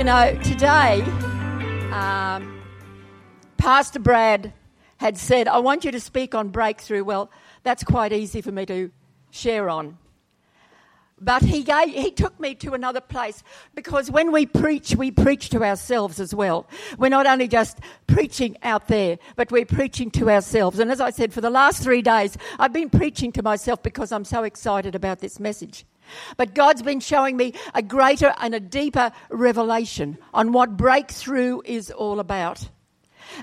You know, today, um, Pastor Brad had said, I want you to speak on breakthrough. Well, that's quite easy for me to share on. But he, gave, he took me to another place because when we preach, we preach to ourselves as well. We're not only just preaching out there, but we're preaching to ourselves. And as I said, for the last three days, I've been preaching to myself because I'm so excited about this message. But God's been showing me a greater and a deeper revelation on what breakthrough is all about.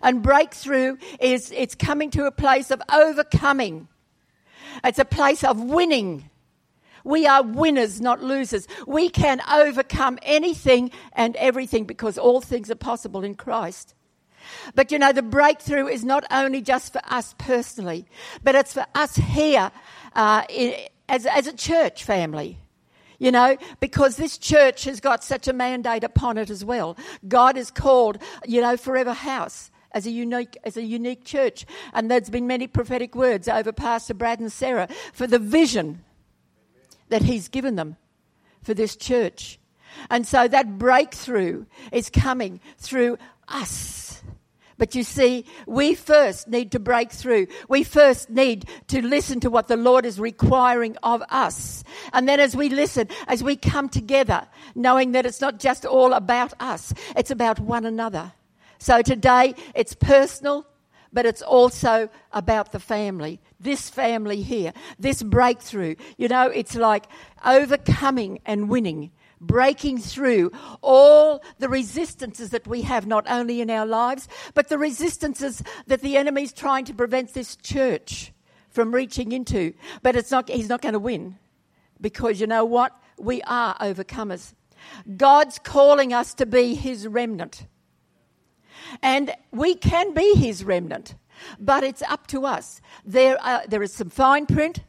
And breakthrough is it's coming to a place of overcoming. It's a place of winning. We are winners, not losers. We can overcome anything and everything because all things are possible in Christ. But you know, the breakthrough is not only just for us personally, but it's for us here uh, as, as a church family. You know, because this church has got such a mandate upon it as well. God has called, you know, Forever House as a unique as a unique church, and there's been many prophetic words over Pastor Brad and Sarah for the vision that He's given them for this church, and so that breakthrough is coming through us but you see, we first need to break through. We first need to listen to what the Lord is requiring of us. And then as we listen, as we come together, knowing that it's not just all about us, it's about one another. So today, it's personal, but it's also about the family. This family here, this breakthrough. You know, it's like overcoming and winning breaking through all the resistances that we have, not only in our lives, but the resistances that the enemy is trying to prevent this church from reaching into. But it's not, he's not going to win because you know what? We are overcomers. God's calling us to be his remnant. And we can be his remnant, but it's up to us. There, are, there is some fine print,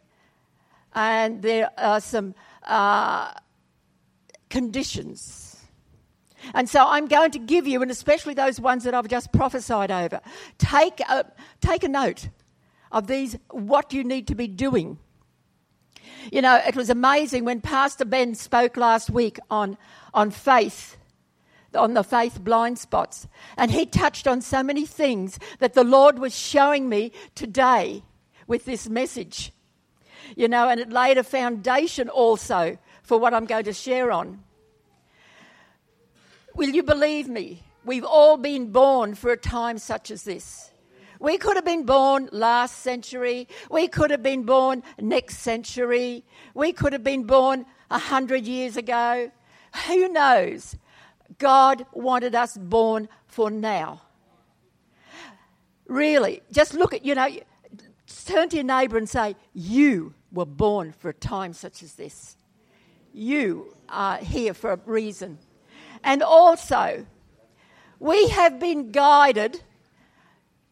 and there are some uh, conditions. And so I'm going to give you, and especially those ones that I've just prophesied over, take a, take a note of these, what you need to be doing. You know, it was amazing when Pastor Ben spoke last week on, on faith, on the faith blind spots. And he touched on so many things that the Lord was showing me today with this message. You know, and it laid a foundation also for what I'm going to share on. Will you believe me? We've all been born for a time such as this. We could have been born last century. We could have been born next century. We could have been born a hundred years ago. Who knows? God wanted us born for now. Really, just look at, you know, turn to your neighbour and say, You were born for a time such as this. You are here for a reason. And also, we have been guided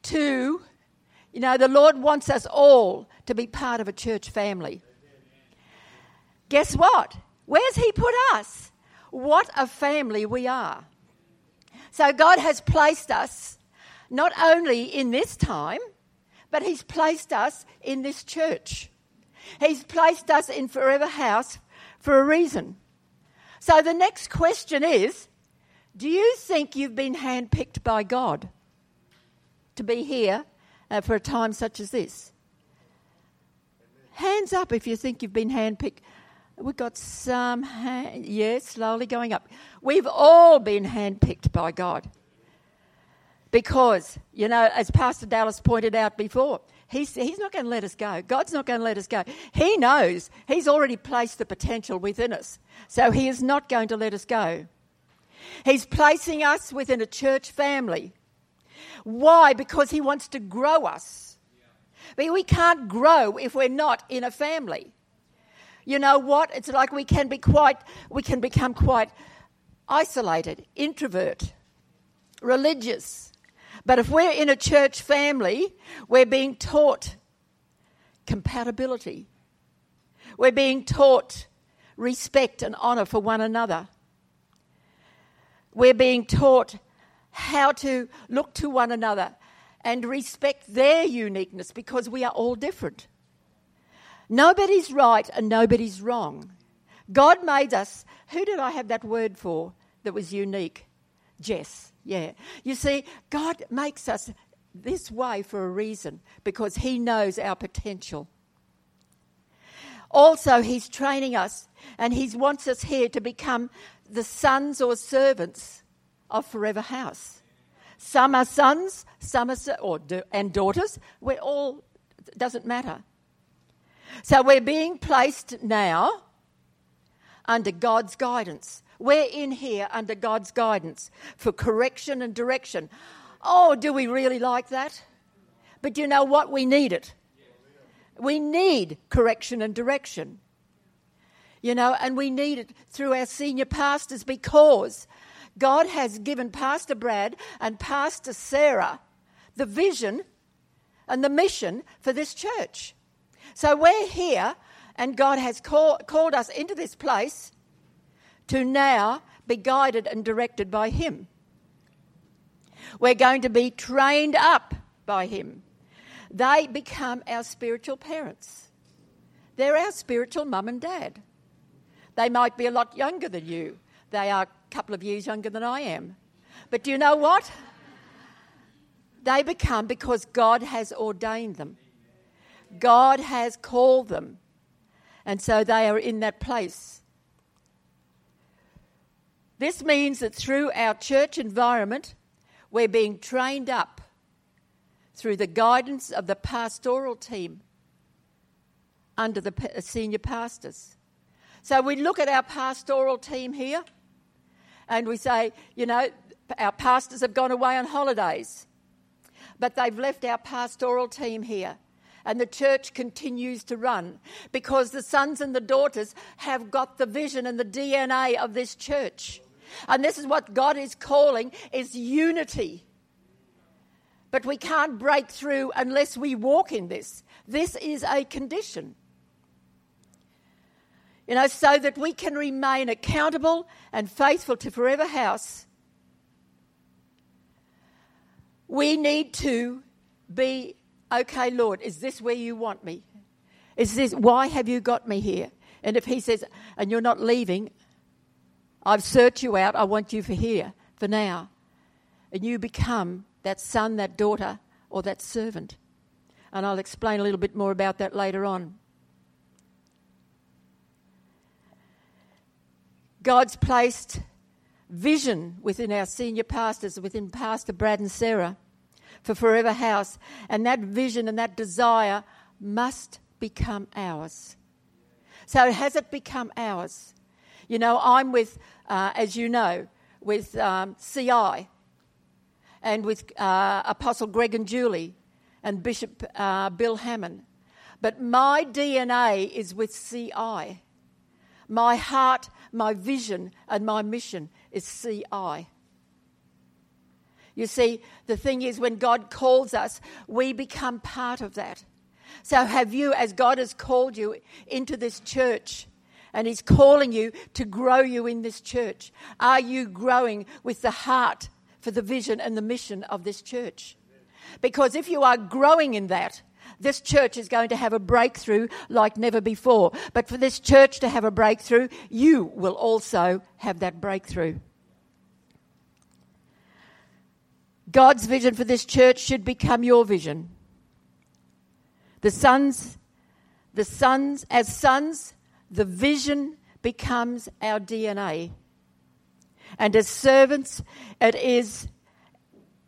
to, you know, the Lord wants us all to be part of a church family. Guess what? Where's He put us? What a family we are. So, God has placed us not only in this time, but He's placed us in this church. He's placed us in Forever House for a reason. So the next question is Do you think you've been handpicked by God to be here uh, for a time such as this? Hands up if you think you've been handpicked. We've got some, hand, yeah, slowly going up. We've all been handpicked by God. Because, you know, as Pastor Dallas pointed out before, He's, he's not going to let us go. God's not going to let us go. He knows He's already placed the potential within us. So He is not going to let us go. He's placing us within a church family. Why? Because He wants to grow us. But we can't grow if we're not in a family. You know what? It's like we can be quite, we can become quite isolated, introvert, religious. But if we're in a church family, we're being taught compatibility. We're being taught respect and honour for one another. We're being taught how to look to one another and respect their uniqueness because we are all different. Nobody's right and nobody's wrong. God made us. Who did I have that word for? that was unique? Jess, yeah. You see, God makes us this way for a reason because He knows our potential. Also, He's training us and He wants us here to become the sons or servants of Forever House. Some are sons, some are or and daughters. We're all doesn't matter. So we're being placed now under God's guidance. We're in here under God's guidance for correction and direction. Oh, do we really like that? But you know what? We need it. We need correction and direction. You know, and we need it through our senior pastors because God has given Pastor Brad and Pastor Sarah the vision and the mission for this church. So we're here, and God has call, called us into this place to now be guided and directed by Him. We're going to be trained up by Him. They become our spiritual parents. They're our spiritual mum and dad. They might be a lot younger than you. They are a couple of years younger than I am. But do you know what? They become because God has ordained them. God has called them. And so they are in that place. This means that through our church environment, we're being trained up through the guidance of the pastoral team under the senior pastors. So we look at our pastoral team here and we say, you know, our pastors have gone away on holidays, but they've left our pastoral team here. And the church continues to run because the sons and the daughters have got the vision and the DNA of this church. And this is what God is calling is unity. But we can't break through unless we walk in this. This is a condition. You know, so that we can remain accountable and faithful to Forever House, we need to be okay, Lord, is this where you want me? Is this why have you got me here? And if he says, and you're not leaving, I've searched you out. I want you for here, for now. And you become that son, that daughter, or that servant. And I'll explain a little bit more about that later on. God's placed vision within our senior pastors, within Pastor Brad and Sarah, for Forever House. And that vision and that desire must become ours. So, has it become ours? You know, I'm with uh, as you know, with um, CI and with uh, Apostle Greg and Julie and Bishop uh, Bill Hamon. But my DNA is with CI. My heart, my vision, and my mission is CI. You see, the thing is, when God calls us, we become part of that. So, have you, as God has called you into this church, and He's calling you to grow you in this church. Are you growing with the heart for the vision and the mission of this church? Because if you are growing in that, this church is going to have a breakthrough like never before. But for this church to have a breakthrough, you will also have that breakthrough. God's vision for this church should become your vision. The sons, the sons, as sons, the vision becomes our DNA. And as servants, it is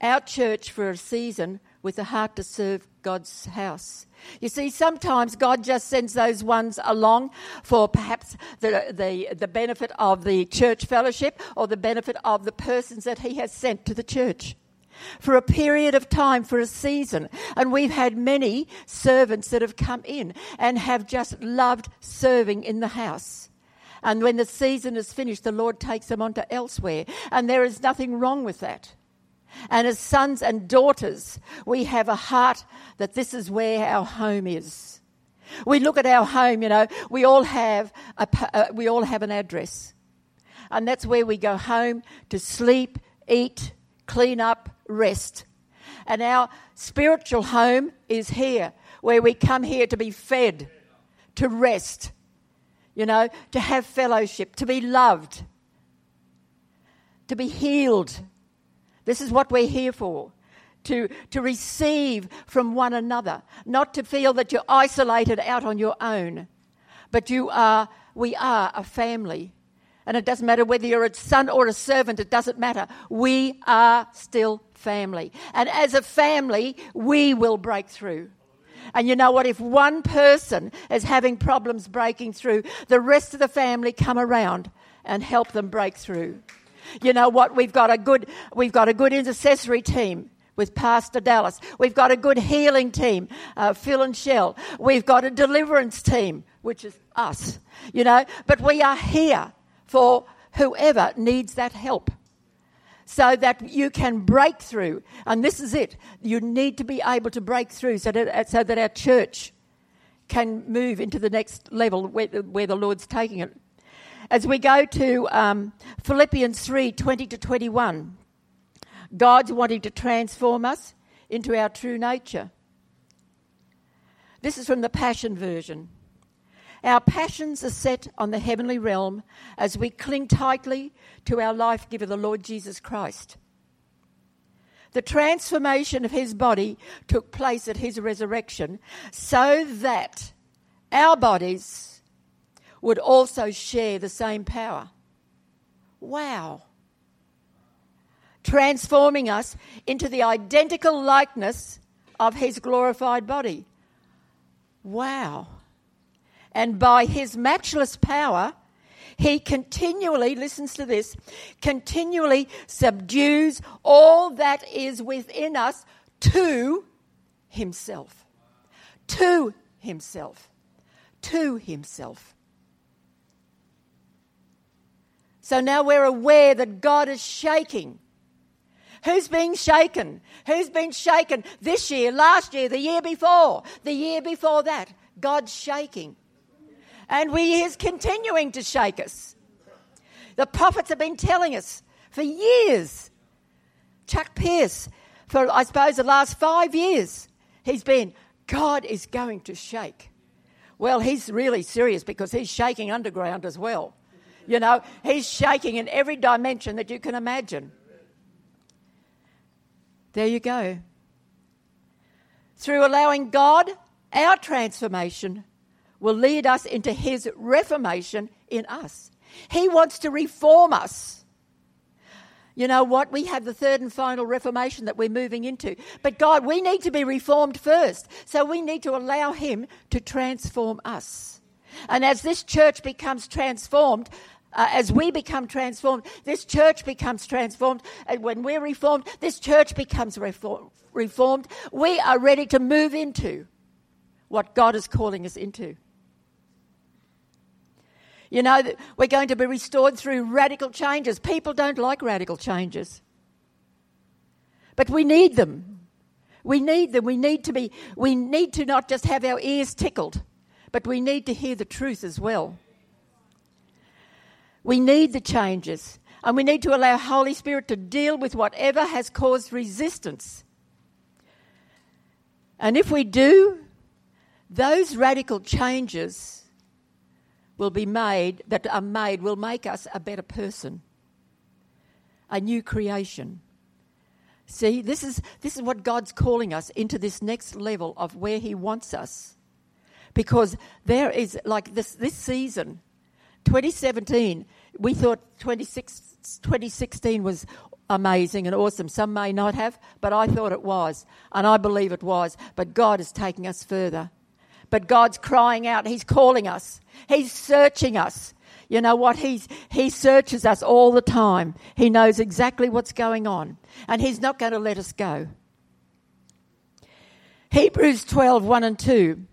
our church for a season with a heart to serve God's house. You see, sometimes God just sends those ones along for perhaps the, the, the benefit of the church fellowship or the benefit of the persons that He has sent to the church for a period of time, for a season. And we've had many servants that have come in and have just loved serving in the house. And when the season is finished, the Lord takes them on to elsewhere. And there is nothing wrong with that. And as sons and daughters, we have a heart that this is where our home is. We look at our home, you know, we all have a, uh, we all have an address. And that's where we go home to sleep, eat, clean up, rest. And our spiritual home is here, where we come here to be fed, to rest, you know, to have fellowship, to be loved. to be healed. This is what we're here for. To, to receive from one another, not to feel that you're isolated out on your own, but you are, we are a family. And it doesn't matter whether you're a son or a servant, it doesn't matter. We are still family. And as a family, we will break through. And you know what? If one person is having problems breaking through, the rest of the family come around and help them break through. You know what? We've got a good, we've got a good intercessory team with Pastor Dallas. We've got a good healing team, uh, Phil and Shell. We've got a deliverance team, which is us, you know. But we are here for whoever needs that help so that you can break through. And this is it. You need to be able to break through so that, so that our church can move into the next level where, where the Lord's taking it. As we go to um, Philippians 3 20 to 21, God's wanting to transform us into our true nature. This is from the Passion Version. Our passions are set on the heavenly realm as we cling tightly to our life giver, the Lord Jesus Christ. The transformation of his body took place at his resurrection so that our bodies would also share the same power. Wow. Transforming us into the identical likeness of his glorified body. Wow and by his matchless power, he continually, listens to this, continually subdues all that is within us to himself. To himself. To himself. So now we're aware that God is shaking. Who's being shaken? Who's been shaken this year, last year, the year before, the year before that? God's shaking and we is continuing to shake us. The prophets have been telling us for years. Chuck Pierce, for I suppose the last five years, he's been, God is going to shake. Well, he's really serious because he's shaking underground as well. You know, he's shaking in every dimension that you can imagine. There you go. Through allowing God, our transformation, will lead us into His reformation in us. He wants to reform us. You know what? We have the third and final reformation that we're moving into. But God, we need to be reformed first. So we need to allow Him to transform us. And as this church becomes transformed, uh, as we become transformed, this church becomes transformed. And when we're reformed, this church becomes reform, reformed. We are ready to move into what God is calling us into. You know, we're going to be restored through radical changes. People don't like radical changes. But we need them. We need them. We need to be, we need to not just have our ears tickled, but we need to hear the truth as well. We need the changes. And we need to allow Holy Spirit to deal with whatever has caused resistance. And if we do, those radical changes will be made, that are made, will make us a better person, a new creation. See, this is, this is what God's calling us into this next level of where He wants us. Because there is, like this, this season, 2017, we thought 2016 was amazing and awesome. Some may not have, but I thought it was. And I believe it was. But God is taking us further. But God's crying out. He's calling us. He's searching us. You know what? He's, he searches us all the time. He knows exactly what's going on. And He's not going to let us go. Hebrews 12, 1 and 2.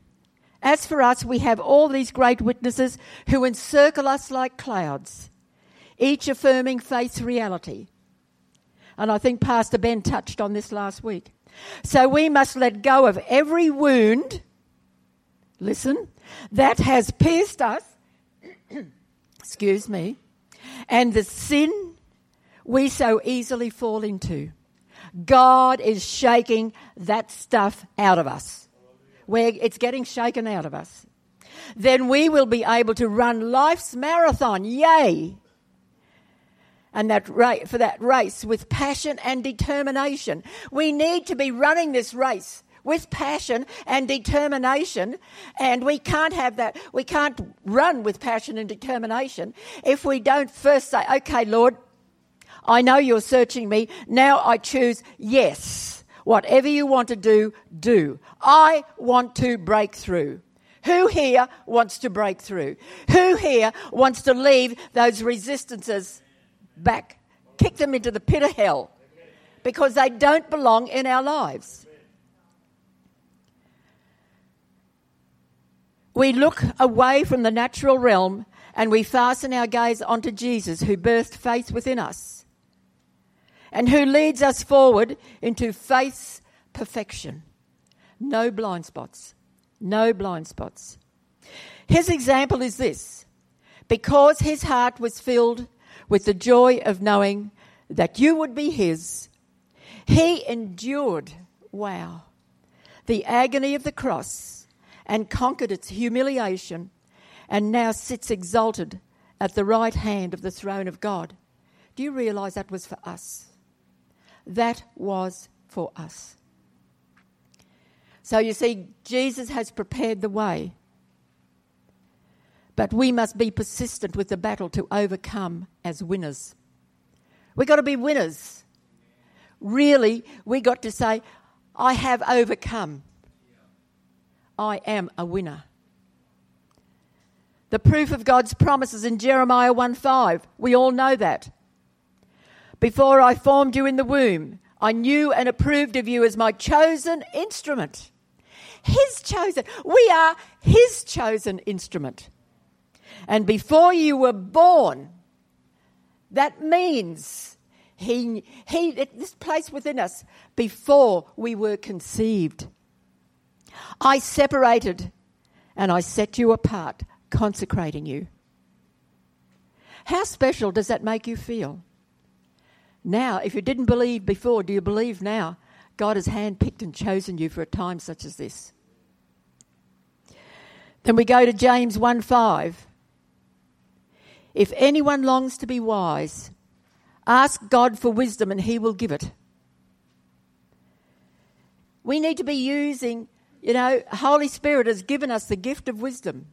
As for us, we have all these great witnesses who encircle us like clouds, each affirming faith's reality. And I think Pastor Ben touched on this last week. So we must let go of every wound listen, that has pierced us, excuse me, and the sin we so easily fall into. God is shaking that stuff out of us. Where it's getting shaken out of us. Then we will be able to run life's marathon. Yay! and that for that race with passion and determination. We need to be running this race with passion and determination, and we can't have that. We can't run with passion and determination if we don't first say, "Okay, Lord, I know you're searching me. Now I choose yes. Whatever you want to do, do. I want to break through." Who here wants to break through? Who here wants to leave those resistances back, kick them into the pit of hell because they don't belong in our lives. We look away from the natural realm and we fasten our gaze onto Jesus, who birthed faith within us and who leads us forward into faith's perfection. No blind spots. No blind spots. His example is this because his heart was filled with the joy of knowing that you would be his. He endured, wow, the agony of the cross and conquered its humiliation and now sits exalted at the right hand of the throne of God. Do you realize that was for us? That was for us. So you see, Jesus has prepared the way but we must be persistent with the battle to overcome as winners. We've got to be winners. Really, we got to say, I have overcome. I am a winner. The proof of God's promises in Jeremiah 1 5. We all know that. Before I formed you in the womb, I knew and approved of you as my chosen instrument. His chosen. We are His chosen instrument. And before you were born, that means he, he, this place within us, before we were conceived. I separated and I set you apart, consecrating you. How special does that make you feel? Now, if you didn't believe before, do you believe now? God has handpicked and chosen you for a time such as this. Then we go to James 1 5. If anyone longs to be wise, ask God for wisdom and he will give it. We need to be using, you know, Holy Spirit has given us the gift of wisdom,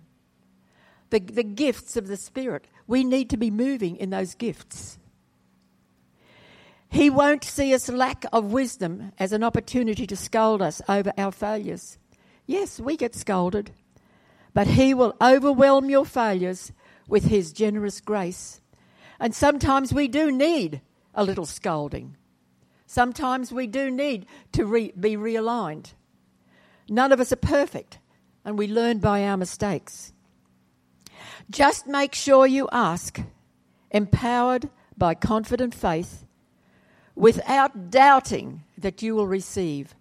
the, the gifts of the Spirit. We need to be moving in those gifts. He won't see us lack of wisdom as an opportunity to scold us over our failures. Yes, we get scolded, but He will overwhelm your failures with His generous grace. And sometimes we do need a little scolding. Sometimes we do need to re- be realigned. None of us are perfect, and we learn by our mistakes. Just make sure you ask, empowered by confident faith, without doubting that you will receive.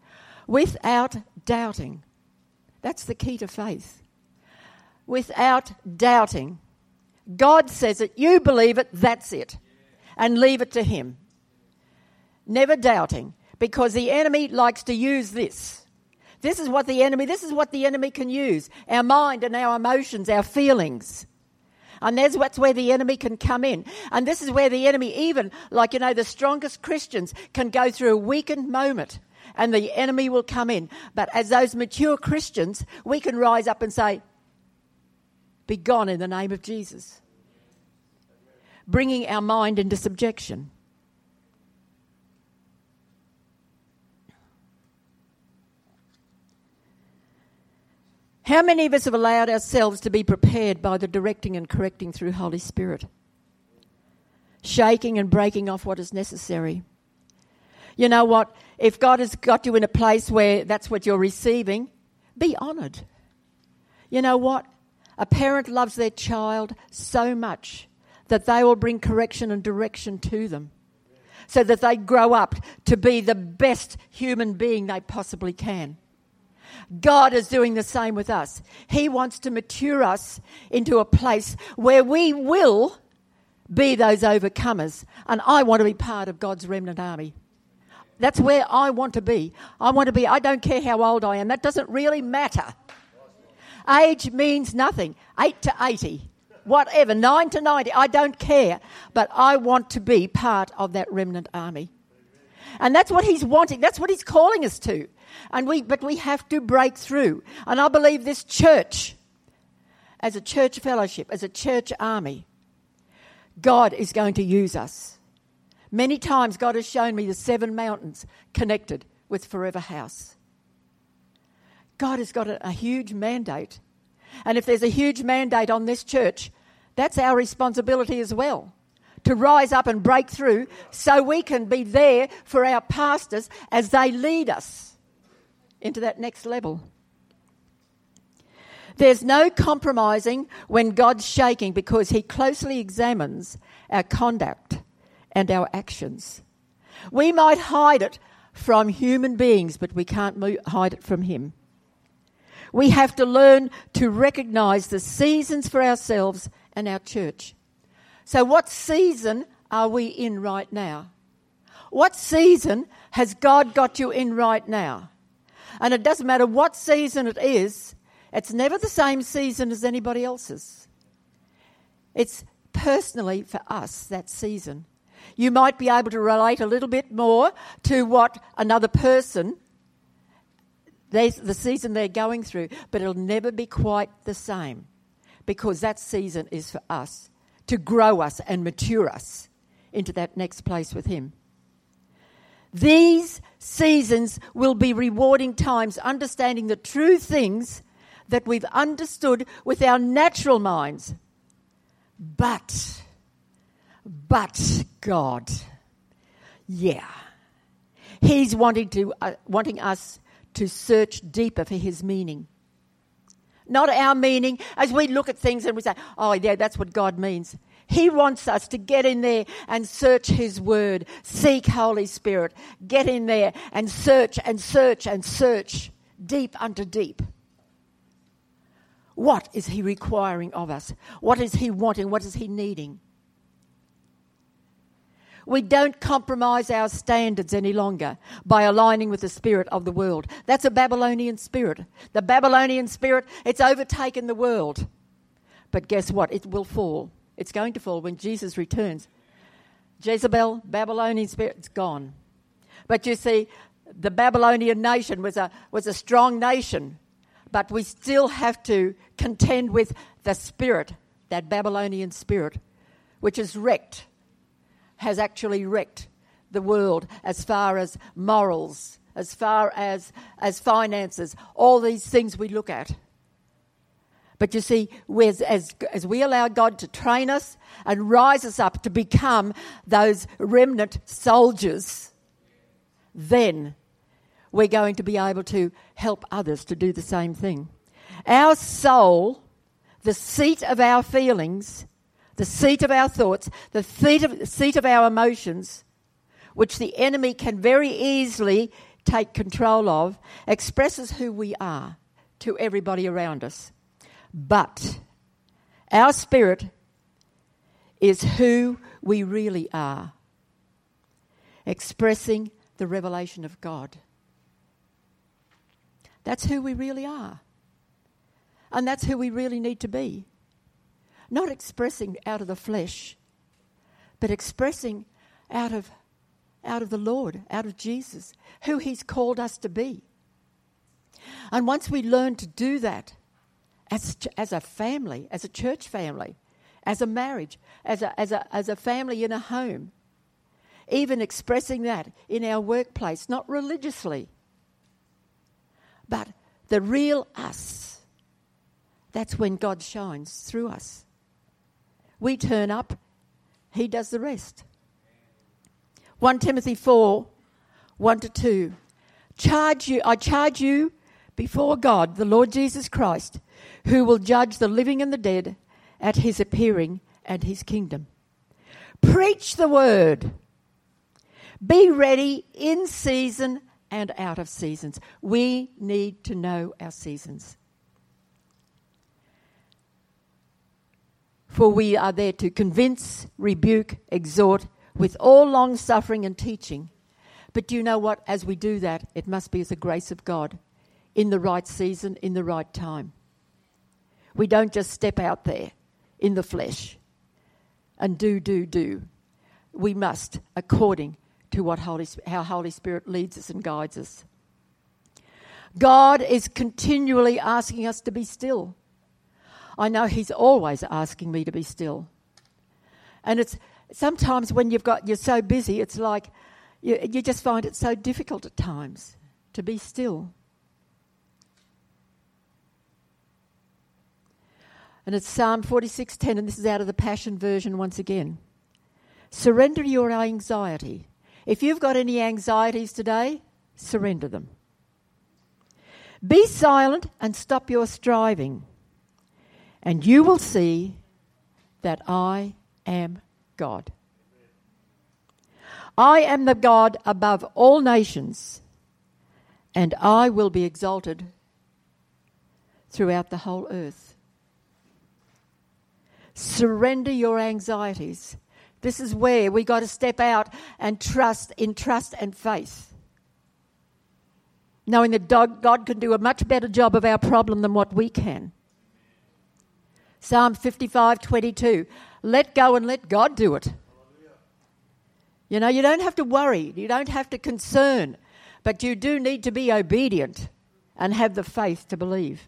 Without doubting. That's the key to faith. Without doubting God says it, you believe it, that's it. And leave it to Him. Never doubting, because the enemy likes to use this. This is what the enemy, this is what the enemy can use our mind and our emotions, our feelings. And that's what's where the enemy can come in. And this is where the enemy, even like, you know, the strongest Christians can go through a weakened moment and the enemy will come in. But as those mature Christians, we can rise up and say, be gone in the name of Jesus. Bringing our mind into subjection. How many of us have allowed ourselves to be prepared by the directing and correcting through Holy Spirit? Shaking and breaking off what is necessary. You know what? If God has got you in a place where that's what you're receiving, be honoured. You know what? A parent loves their child so much that they will bring correction and direction to them so that they grow up to be the best human being they possibly can. God is doing the same with us. He wants to mature us into a place where we will be those overcomers. And I want to be part of God's remnant army. That's where I want to be. I want to be, I don't care how old I am, that doesn't really matter. Age means nothing. 8 to 80. whatever, 9 to 90, I don't care. But I want to be part of that remnant army. And that's what he's wanting. That's what he's calling us to. And we, but we have to break through. And I believe this church, as a church fellowship, as a church army, God is going to use us. Many times God has shown me the seven mountains connected with Forever House. God has got a, a huge mandate. And if there's a huge mandate on this church, that's our responsibility as well to rise up and break through so we can be there for our pastors as they lead us into that next level. There's no compromising when God's shaking because He closely examines our conduct and our actions. We might hide it from human beings, but we can't hide it from Him. We have to learn to recognize the seasons for ourselves and our church. So, what season are we in right now? What season has God got you in right now? And it doesn't matter what season it is, it's never the same season as anybody else's. It's personally for us that season. You might be able to relate a little bit more to what another person, the season they're going through, but it'll never be quite the same because that season is for us to grow us and mature us into that next place with Him. These seasons will be rewarding times, understanding the true things that we've understood with our natural minds. But, but God, yeah, He's wanting to uh, wanting us to search deeper for His meaning. Not our meaning as we look at things and we say, "Oh, yeah, that's what God means." He wants us to get in there and search His Word, seek Holy Spirit, get in there and search and search and search deep unto deep. What is He requiring of us? What is He wanting? What is He needing? We don't compromise our standards any longer by aligning with the spirit of the world. That's a Babylonian spirit. The Babylonian spirit, it's overtaken the world. But guess what? It will fall. It's going to fall when Jesus returns. Jezebel, Babylonian spirit, it's gone. But you see, the Babylonian nation was a, was a strong nation but we still have to contend with the spirit, that Babylonian spirit, which has wrecked, has actually wrecked the world as far as morals, as far as, as finances, all these things we look at. But you see, as, as, we allow God to train us and rise us up to become those remnant soldiers, then we're going to be able to help others to do the same thing. Our soul, the seat of our feelings, the seat of our thoughts, the seat of, seat of our emotions, which the enemy can very easily take control of, expresses who we are to everybody around us. But our spirit is who we really are, expressing the revelation of God. That's who we really are. And that's who we really need to be. Not expressing out of the flesh, but expressing out of, out of the Lord, out of Jesus, who He's called us to be. And once we learn to do that as, as a family, as a church family, as a marriage, as a, as, a, as a family in a home, even expressing that in our workplace, not religiously, but the real us, that's when God shines through us. We turn up, He does the rest. 1 Timothy 4 1 to 2. Charge you, I charge you before God, the Lord Jesus Christ, who will judge the living and the dead at his appearing and his kingdom. Preach the word. Be ready in season and out of seasons. We need to know our seasons. For we are there to convince, rebuke, exhort with all long suffering and teaching. But do you know what? As we do that, it must be as the grace of God in the right season, in the right time. We don't just step out there in the flesh and do, do, do. We must, according to what Holy, how Holy Spirit leads us and guides us. God is continually asking us to be still. I know He's always asking me to be still. And it's sometimes when you've got you're so busy, it's like you, you just find it so difficult at times to be still. And it's Psalm 46:10 and this is out of the Passion version once again. Surrender your anxiety. If you've got any anxieties today, surrender them. Be silent and stop your striving, and you will see that I am God. I am the God above all nations, and I will be exalted throughout the whole earth. Surrender your anxieties. This is where we got to step out and trust in trust and faith knowing that God can do a much better job of our problem than what we can. Psalm 55 22. Let go and let God do it. You know, you don't have to worry, you don't have to concern, but you do need to be obedient and have the faith to believe.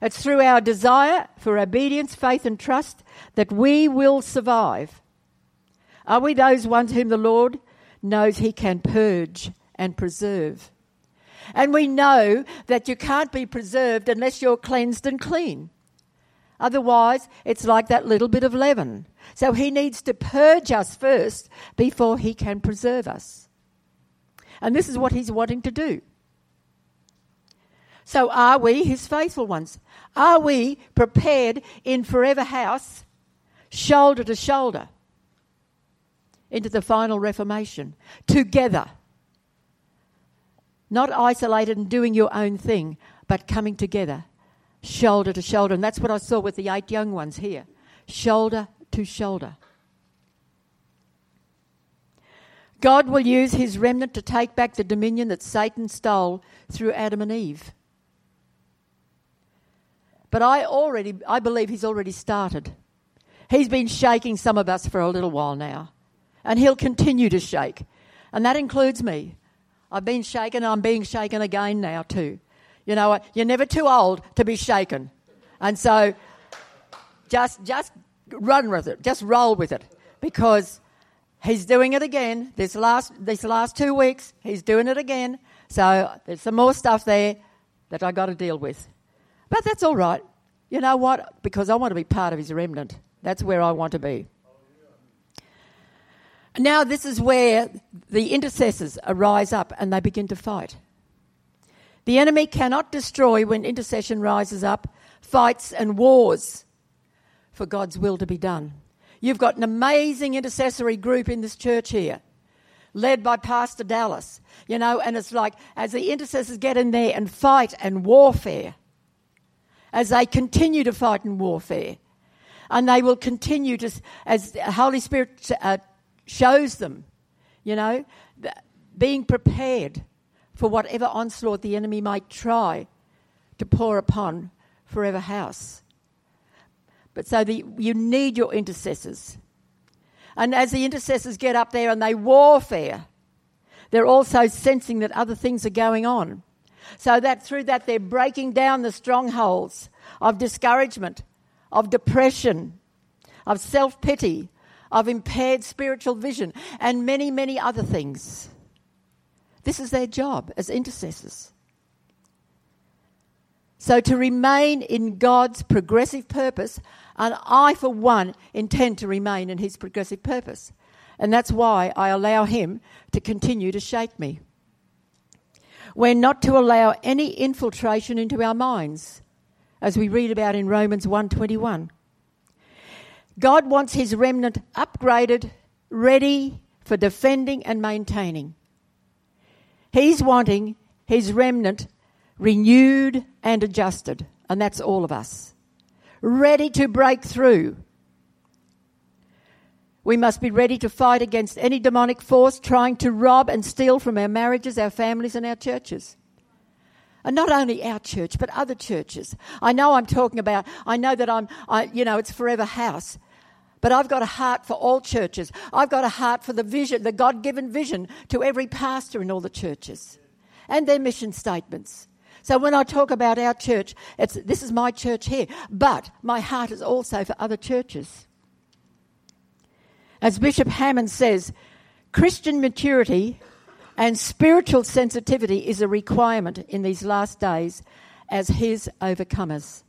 It's through our desire for obedience, faith, and trust that we will survive. Are we those ones whom the Lord knows He can purge and preserve? And we know that you can't be preserved unless you're cleansed and clean. Otherwise, it's like that little bit of leaven. So he needs to purge us first before he can preserve us. And this is what he's wanting to do. So, are we his faithful ones? Are we prepared in forever house, shoulder to shoulder, into the final reformation, together? Not isolated and doing your own thing, but coming together, shoulder to shoulder. And that's what I saw with the eight young ones here shoulder to shoulder. God will use his remnant to take back the dominion that Satan stole through Adam and Eve. But I already I believe he's already started. He's been shaking some of us for a little while now, and he'll continue to shake. And that includes me. I've been shaken, I'm being shaken again now too. You know, you're never too old to be shaken. And so just just run with it. Just roll with it. Because he's doing it again. This last this last two weeks, he's doing it again. So there's some more stuff there that I got to deal with. But that's all right. You know what? Because I want to be part of his remnant. That's where I want to be. Now, this is where the intercessors arise up and they begin to fight. The enemy cannot destroy when intercession rises up, fights and wars for God's will to be done. You've got an amazing intercessory group in this church here, led by Pastor Dallas. You know, and it's like as the intercessors get in there and fight and warfare, as they continue to fight in warfare, and they will continue to, as the Holy Spirit uh, shows them, you know, being prepared for whatever onslaught the enemy might try to pour upon Forever House. But so the, you need your intercessors. And as the intercessors get up there and they warfare, they're also sensing that other things are going on. So that through that they're breaking down the strongholds of discouragement, of depression, of self pity, of impaired spiritual vision, and many, many other things. This is their job as intercessors. So, to remain in God's progressive purpose, and I, for one, intend to remain in His progressive purpose. And that's why I allow Him to continue to shake me. We're not to allow any infiltration into our minds, as we read about in Romans 121. God wants his remnant upgraded, ready for defending and maintaining. He's wanting his remnant renewed and adjusted, and that's all of us. Ready to break through. We must be ready to fight against any demonic force trying to rob and steal from our marriages, our families, and our churches. And not only our church, but other churches. I know I'm talking about, I know that I'm, I, you know, it's Forever House. But I've got a heart for all churches. I've got a heart for the vision, the God given vision to every pastor in all the churches and their mission statements. So when I talk about our church, it's, this is my church here, but my heart is also for other churches. As Bishop Hamon says, Christian maturity and spiritual sensitivity is a requirement in these last days as his overcomers.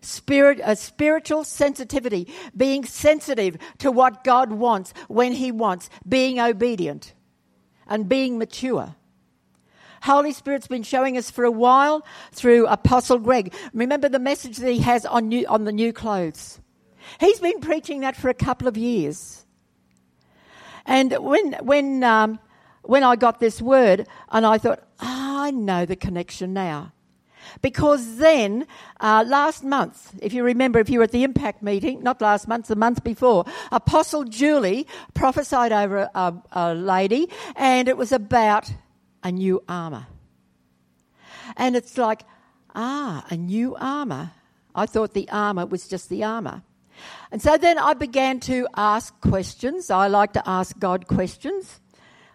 Spirit, a spiritual sensitivity, being sensitive to what God wants when He wants, being obedient and being mature. Holy Spirit's been showing us for a while through Apostle Greg. Remember the message that he has on, new, on the new clothes. He's been preaching that for a couple of years. And when, when, um, when I got this word, and I thought, oh, I know the connection now. Because then, uh, last month, if you remember, if you were at the Impact meeting, not last month, the month before, Apostle Julie prophesied over a, a lady, and it was about a new armour. And it's like, ah, a new armour. I thought the armour was just the armour. And so then I began to ask questions. I like to ask God questions.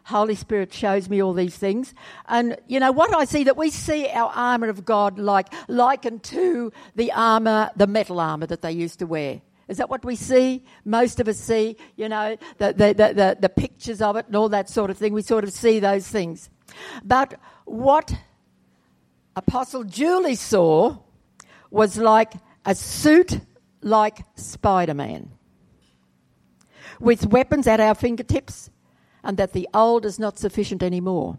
Holy Spirit shows me all these things. And you know what I see that we see our armor of God like likened to the armor, the metal armor that they used to wear. Is that what we see? Most of us see, you know, the, the, the, the, pictures of it and all that sort of thing. We sort of see those things. But what Apostle Julie saw was like a suit like Spider Man with weapons at our fingertips and that the old is not sufficient anymore.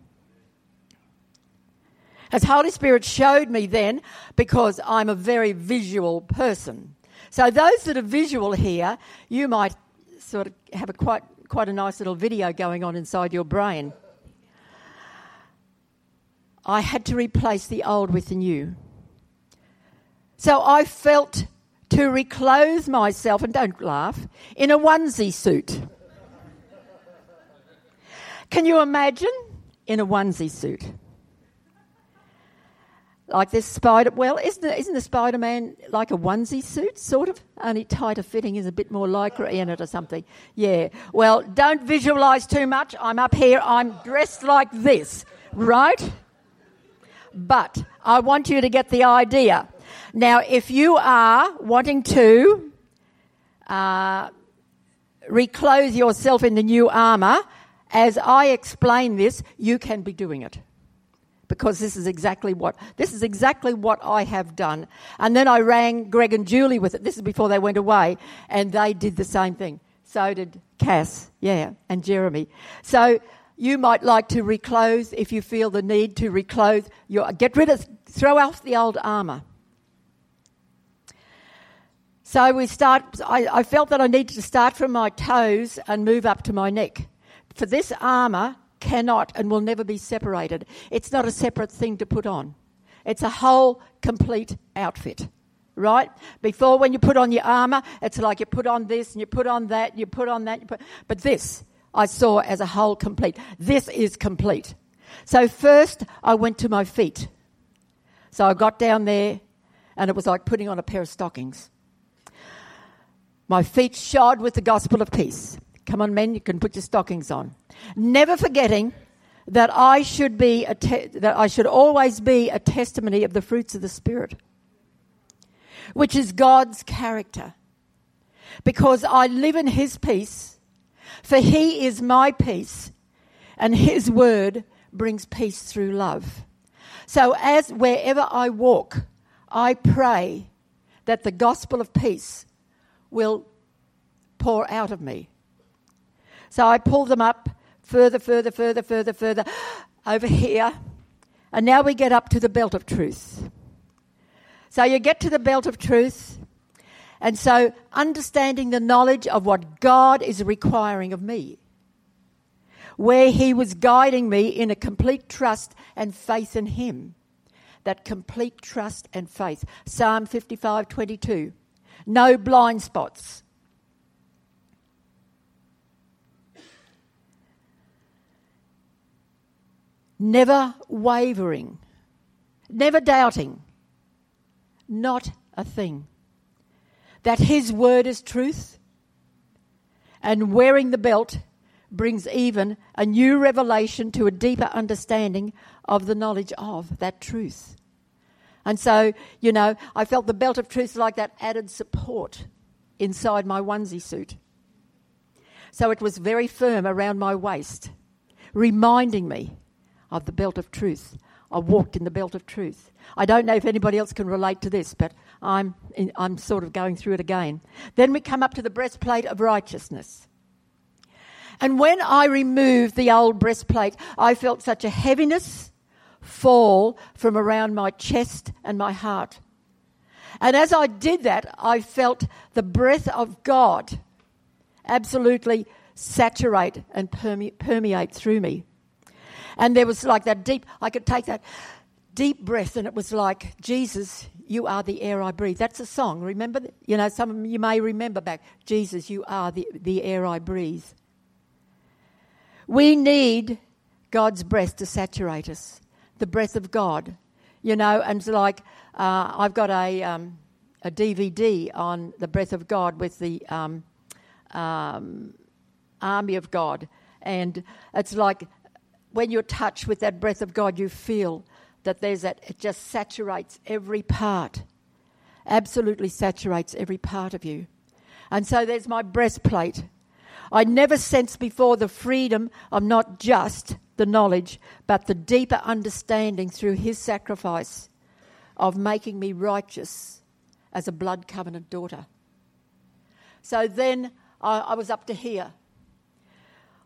As Holy Spirit showed me then, because I'm a very visual person. So those that are visual here, you might sort of have a quite quite a nice little video going on inside your brain. I had to replace the old with the new. So I felt to reclothe myself, and don't laugh, in a onesie suit. Can you imagine in a onesie suit? Like this spider, well, isn't, isn't the Spider Man like a onesie suit, sort of? Only tighter fitting is a bit more lycra in it or something. Yeah. Well, don't visualize too much. I'm up here, I'm dressed like this, right? But I want you to get the idea. Now, if you are wanting to uh, reclothe yourself in the new armour, as I explain this, you can be doing it. Because this is exactly what this is exactly what I have done. And then I rang Greg and Julie with it. This is before they went away, and they did the same thing. So did Cass, yeah, and Jeremy. So you might like to reclothe if you feel the need to reclothe your get rid of throw off the old armour. So we start I, I felt that I needed to start from my toes and move up to my neck. For this armour cannot and will never be separated. It's not a separate thing to put on. It's a whole complete outfit. Right? Before when you put on your armour, it's like you put on this and you put on that, and you put on that, you put, but this I saw as a whole complete. This is complete. So first I went to my feet. So I got down there and it was like putting on a pair of stockings. My feet shod with the gospel of peace. Come on, men, you can put your stockings on. Never forgetting that I should be te- that I should always be a testimony of the fruits of the Spirit, which is God's character. Because I live in His peace, for He is my peace, and His word brings peace through love. So, as wherever I walk, I pray that the gospel of peace will pour out of me so I pull them up further, further, further, further, further over here. And now we get up to the belt of truth. So you get to the belt of truth. And so understanding the knowledge of what God is requiring of me, where He was guiding me in a complete trust and faith in Him. That complete trust and faith. Psalm 55 22. No blind spots. never wavering. never doubting, not a thing, that His word is truth, and wearing the belt brings even a new revelation to a deeper understanding of the knowledge of that truth. And so, you know, I felt the belt of truth like that added support inside my onesie suit. So it was very firm around my waist, reminding me of the belt of truth. I walked in the belt of truth. I don't know if anybody else can relate to this, but I'm, in, I'm sort of going through it again. Then we come up to the breastplate of righteousness. And when I removed the old breastplate, I felt such a heaviness fall from around my chest and my heart. And as I did that, I felt the breath of God absolutely saturate and perme- permeate through me. And there was like that deep, I could take that deep breath, and it was like, Jesus, you are the air I breathe. That's a song. Remember? You know, some of you may remember back, Jesus, you are the, the air I breathe. We need God's breath to saturate us the breath of God, you know, and it's like uh, I've got a, um, a DVD on the breath of God with the um, um, army of God, and it's like when you're touched with that breath of God, you feel that there's that it just saturates every part, absolutely saturates every part of you, and so there's my breastplate. I never sensed before the freedom of not just the knowledge, but the deeper understanding through his sacrifice of making me righteous as a blood covenant daughter. So then I, I, was up to here.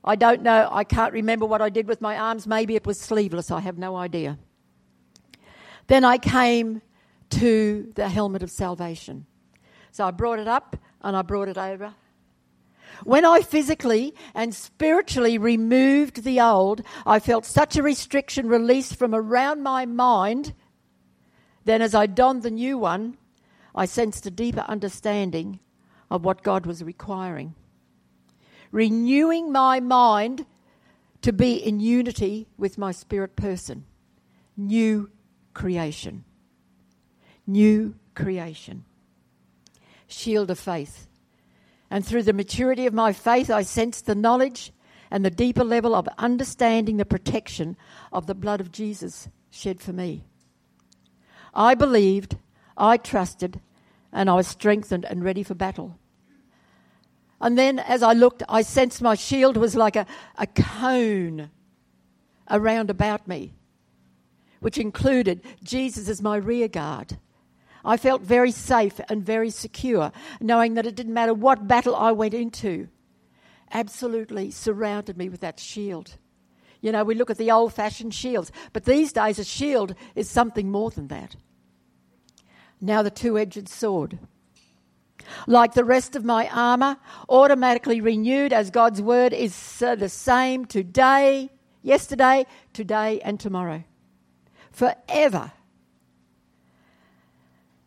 I don't know, I can't remember what I did with my arms. Maybe it was sleeveless, I have no idea. Then I came to the helmet of salvation. So I brought it up and I brought it over when I physically and spiritually removed the old, I felt such a restriction released from around my mind. Then, as I donned the new one, I sensed a deeper understanding of what God was requiring. Renewing my mind to be in unity with my spirit person. New creation. New creation. Shield of faith. And through the maturity of my faith, I sensed the knowledge and the deeper level of understanding the protection of the blood of Jesus shed for me. I believed, I trusted, and I was strengthened and ready for battle. And then as I looked, I sensed my shield was like a, a cone around about me, which included Jesus as my rear guard. I felt very safe and very secure, knowing that it didn't matter what battle I went into, absolutely surrounded me with that shield. You know, we look at the old fashioned shields, but these days a shield is something more than that. Now, the two edged sword. Like the rest of my armour, automatically renewed as God's word is uh, the same today, yesterday, today, and tomorrow. Forever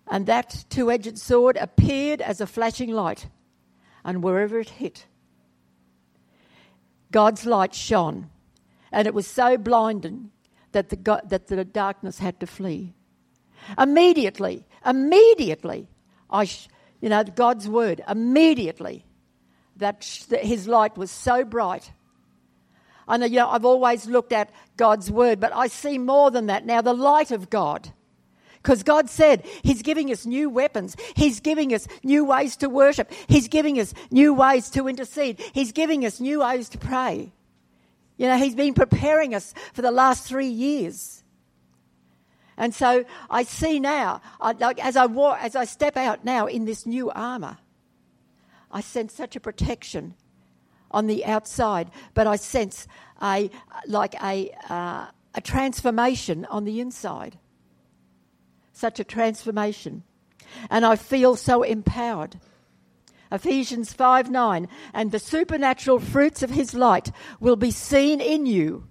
and that two edged sword appeared as a flashing light, and wherever it hit, God's light shone, and it was so blinding that the, that the darkness had to flee. Immediately, immediately, I, you know, God's word, immediately, that, that his light was so bright. I know, you know, I've always looked at God's word, but I see more than that now. The light of God because God said He's giving us new weapons. He's giving us new ways to worship. He's giving us new ways to intercede. He's giving us new ways to pray. You know, He's been preparing us for the last three years. And so I see now, I, like, as, I walk, as I step out now in this new armour, I sense such a protection on the outside, but I sense a, like a, uh, a transformation on the inside such a transformation. And I feel so empowered. Ephesians 5 9, and the supernatural fruits of his light will be seen in you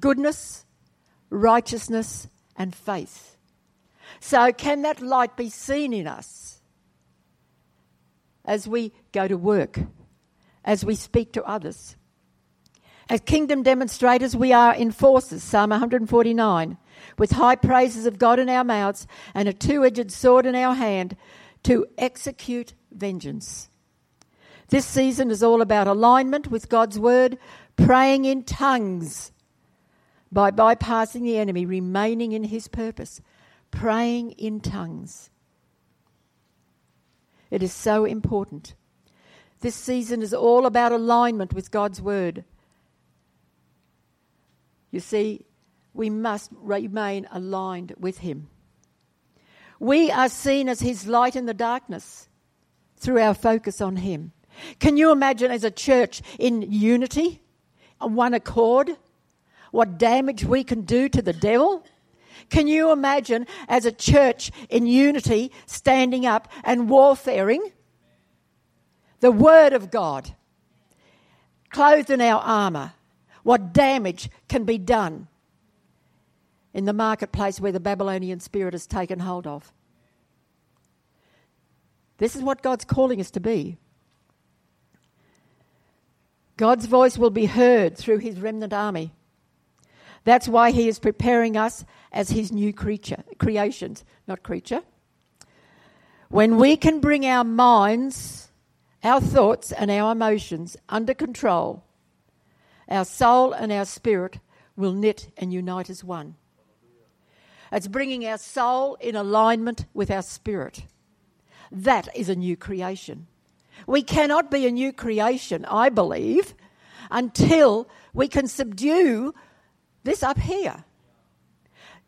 goodness, righteousness, and faith. So, can that light be seen in us as we go to work, as we speak to others? As kingdom demonstrators, we are enforcers, Psalm 149. With high praises of God in our mouths and a two edged sword in our hand to execute vengeance. This season is all about alignment with God's word, praying in tongues by bypassing the enemy, remaining in his purpose, praying in tongues. It is so important. This season is all about alignment with God's word. You see, we must remain aligned with Him. We are seen as His light in the darkness through our focus on Him. Can you imagine as a church in unity, on one accord, what damage we can do to the devil? Can you imagine as a church in unity standing up and warfaring? The Word of God, clothed in our armour, what damage can be done in the marketplace where the Babylonian spirit has taken hold of. This is what God's calling us to be. God's voice will be heard through his remnant army. That's why he is preparing us as his new creature, creations, not creature. When we can bring our minds, our thoughts, and our emotions under control, our soul and our spirit will knit and unite as one. It's bringing our soul in alignment with our spirit. That is a new creation. We cannot be a new creation, I believe, until we can subdue this up here.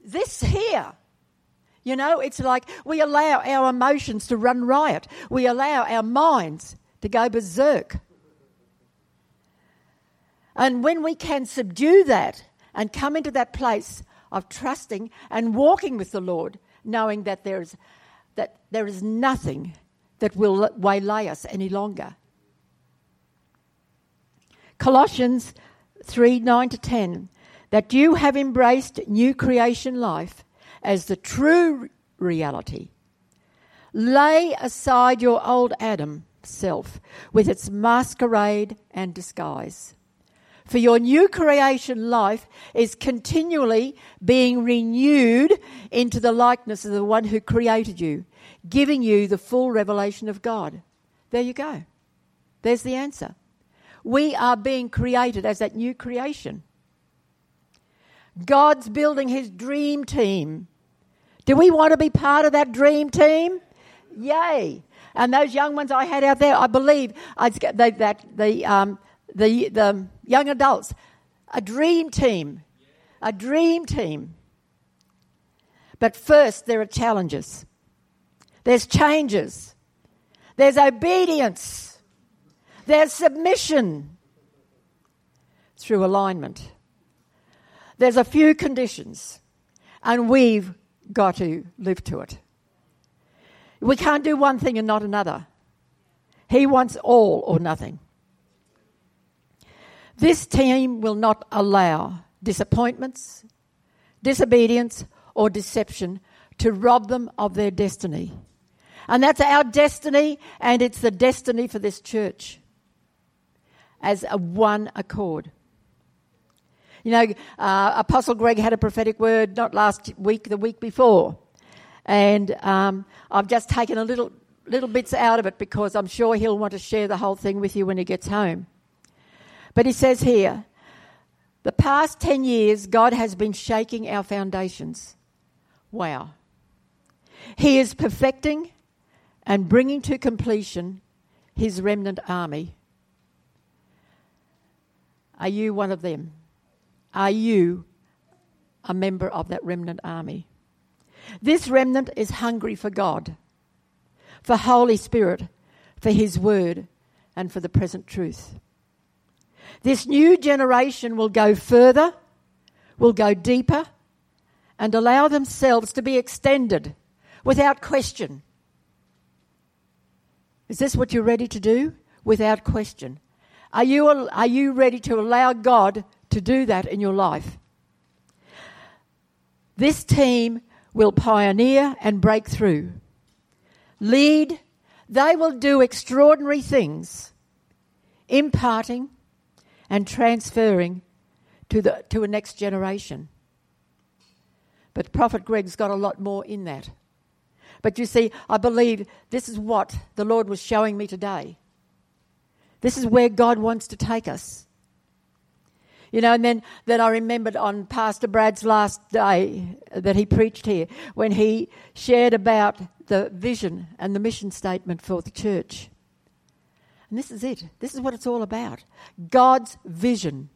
This here. You know, it's like we allow our emotions to run riot, we allow our minds to go berserk. And when we can subdue that and come into that place of trusting and walking with the Lord, knowing that there is, that there is nothing that will waylay us any longer. Colossians 3 9 to 10 that you have embraced new creation life as the true reality. Lay aside your old Adam self with its masquerade and disguise for your new creation life is continually being renewed into the likeness of the one who created you, giving you the full revelation of God. There you go. There's the answer. We are being created as that new creation. God's building his dream team. Do we want to be part of that dream team? Yay. And those young ones I had out there, I believe I, they, that the, um, the, the young adults, a dream team, a dream team. But first, there are challenges. There's changes. There's obedience. There's submission through alignment. There's a few conditions, and we've got to live to it. We can't do one thing and not another. He wants all or nothing. This team will not allow disappointments, disobedience, or deception to rob them of their destiny. And that's our destiny, and it's the destiny for this church as a one accord. You know, uh, Apostle Greg had a prophetic word not last week, the week before. And um, I've just taken a little, little bits out of it because I'm sure he'll want to share the whole thing with you when he gets home. But he says here, the past 10 years, God has been shaking our foundations. Wow. He is perfecting and bringing to completion his remnant army. Are you one of them? Are you a member of that remnant army? This remnant is hungry for God, for Holy Spirit, for His Word, and for the present truth. This new generation will go further, will go deeper, and allow themselves to be extended without question. Is this what you're ready to do? Without question. Are you, are you ready to allow God to do that in your life? This team will pioneer and break through. Lead, they will do extraordinary things, imparting and transferring to, the, to a next generation. But Prophet Greg's got a lot more in that. But you see, I believe this is what the Lord was showing me today. This is where God wants to take us. You know, and then that I remembered on Pastor Brad's last day that he preached here when he shared about the vision and the mission statement for the church. And this is it. This is what it's all about God's vision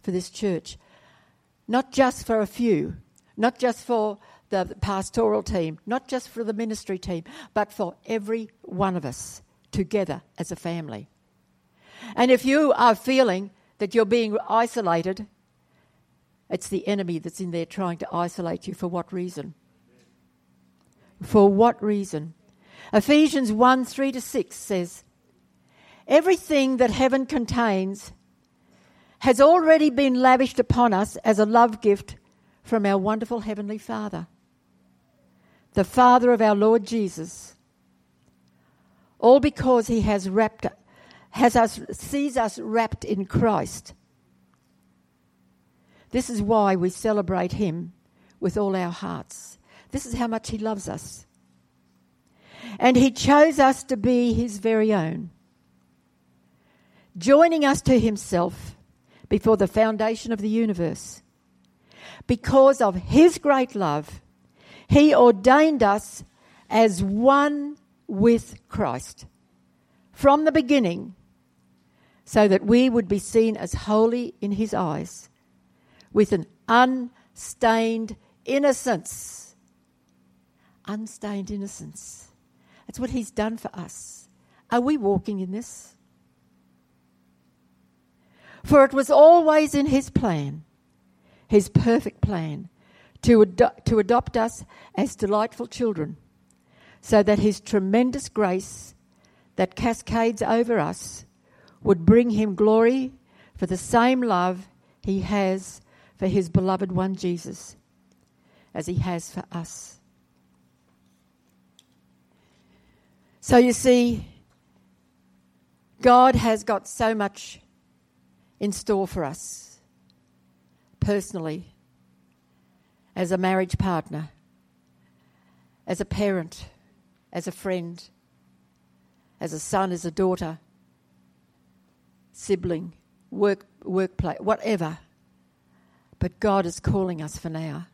for this church. Not just for a few, not just for the pastoral team, not just for the ministry team, but for every one of us together as a family. And if you are feeling that you're being isolated, it's the enemy that's in there trying to isolate you. For what reason? For what reason? Ephesians 1 3 to 6 says, Everything that heaven contains has already been lavished upon us as a love gift from our wonderful Heavenly Father, the Father of our Lord Jesus. All because He has wrapped has us, sees us wrapped in Christ. This is why we celebrate Him with all our hearts. This is how much He loves us. And He chose us to be His very own, joining us to Himself before the foundation of the universe. Because of His great love, He ordained us as one with Christ. From the beginning, so that we would be seen as holy in his eyes, with an unstained innocence. Unstained innocence. That's what he's done for us. Are we walking in this? For it was always in his plan, his perfect plan, to, to adopt us as delightful children, so that his tremendous grace that cascades over us would bring him glory for the same love he has for his beloved one Jesus as he has for us. So you see, God has got so much in store for us personally, as a marriage partner, as a parent, as a friend, as a son, as a daughter, sibling, work, workplace, whatever. But God is calling us for now.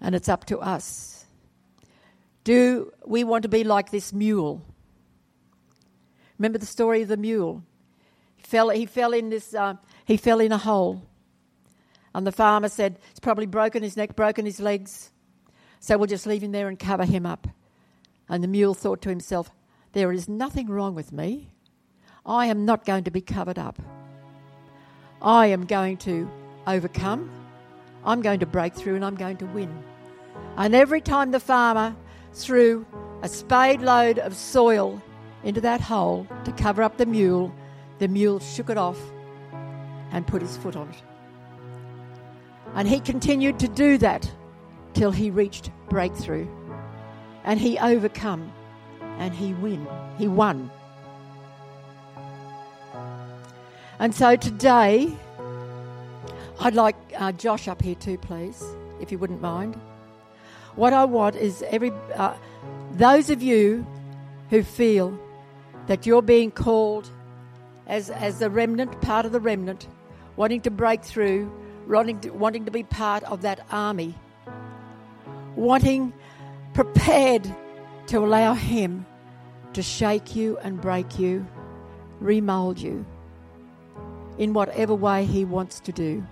And it's up to us. Do we want to be like this mule? Remember the story of the mule? Fell, he fell in this, uh, he fell in a hole. And the farmer said, It's probably broken his neck, broken his legs. So we'll just leave him there and cover him up. And the mule thought to himself, There is nothing wrong with me. I am not going to be covered up. I am going to overcome. I'm going to break through and I'm going to win. And every time the farmer threw a spade load of soil into that hole to cover up the mule, the mule shook it off and put his foot on it. And he continued to do that till he reached breakthrough. And he overcome and he win. He won. And so today, I'd like uh, Josh up here too, please, if you wouldn't mind. What I want is every uh, those of you who feel that you're being called as as the remnant, part of the remnant, wanting to break through, wanting to, wanting to be part of that army, wanting prepared to allow Him to shake you and break you, remold you in whatever way He wants to do,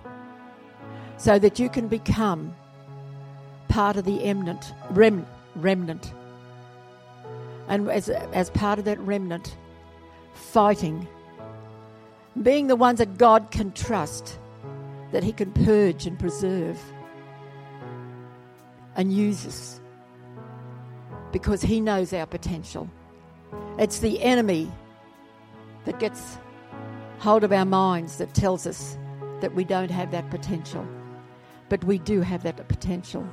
so that you can become part of the remnant, rem, remnant. And as, as part of that remnant, fighting, being the ones that God can trust, that He can purge and preserve and use us because He knows our potential. It's the enemy that gets hold of our minds that tells us that we don't have that potential. But we do have that potential.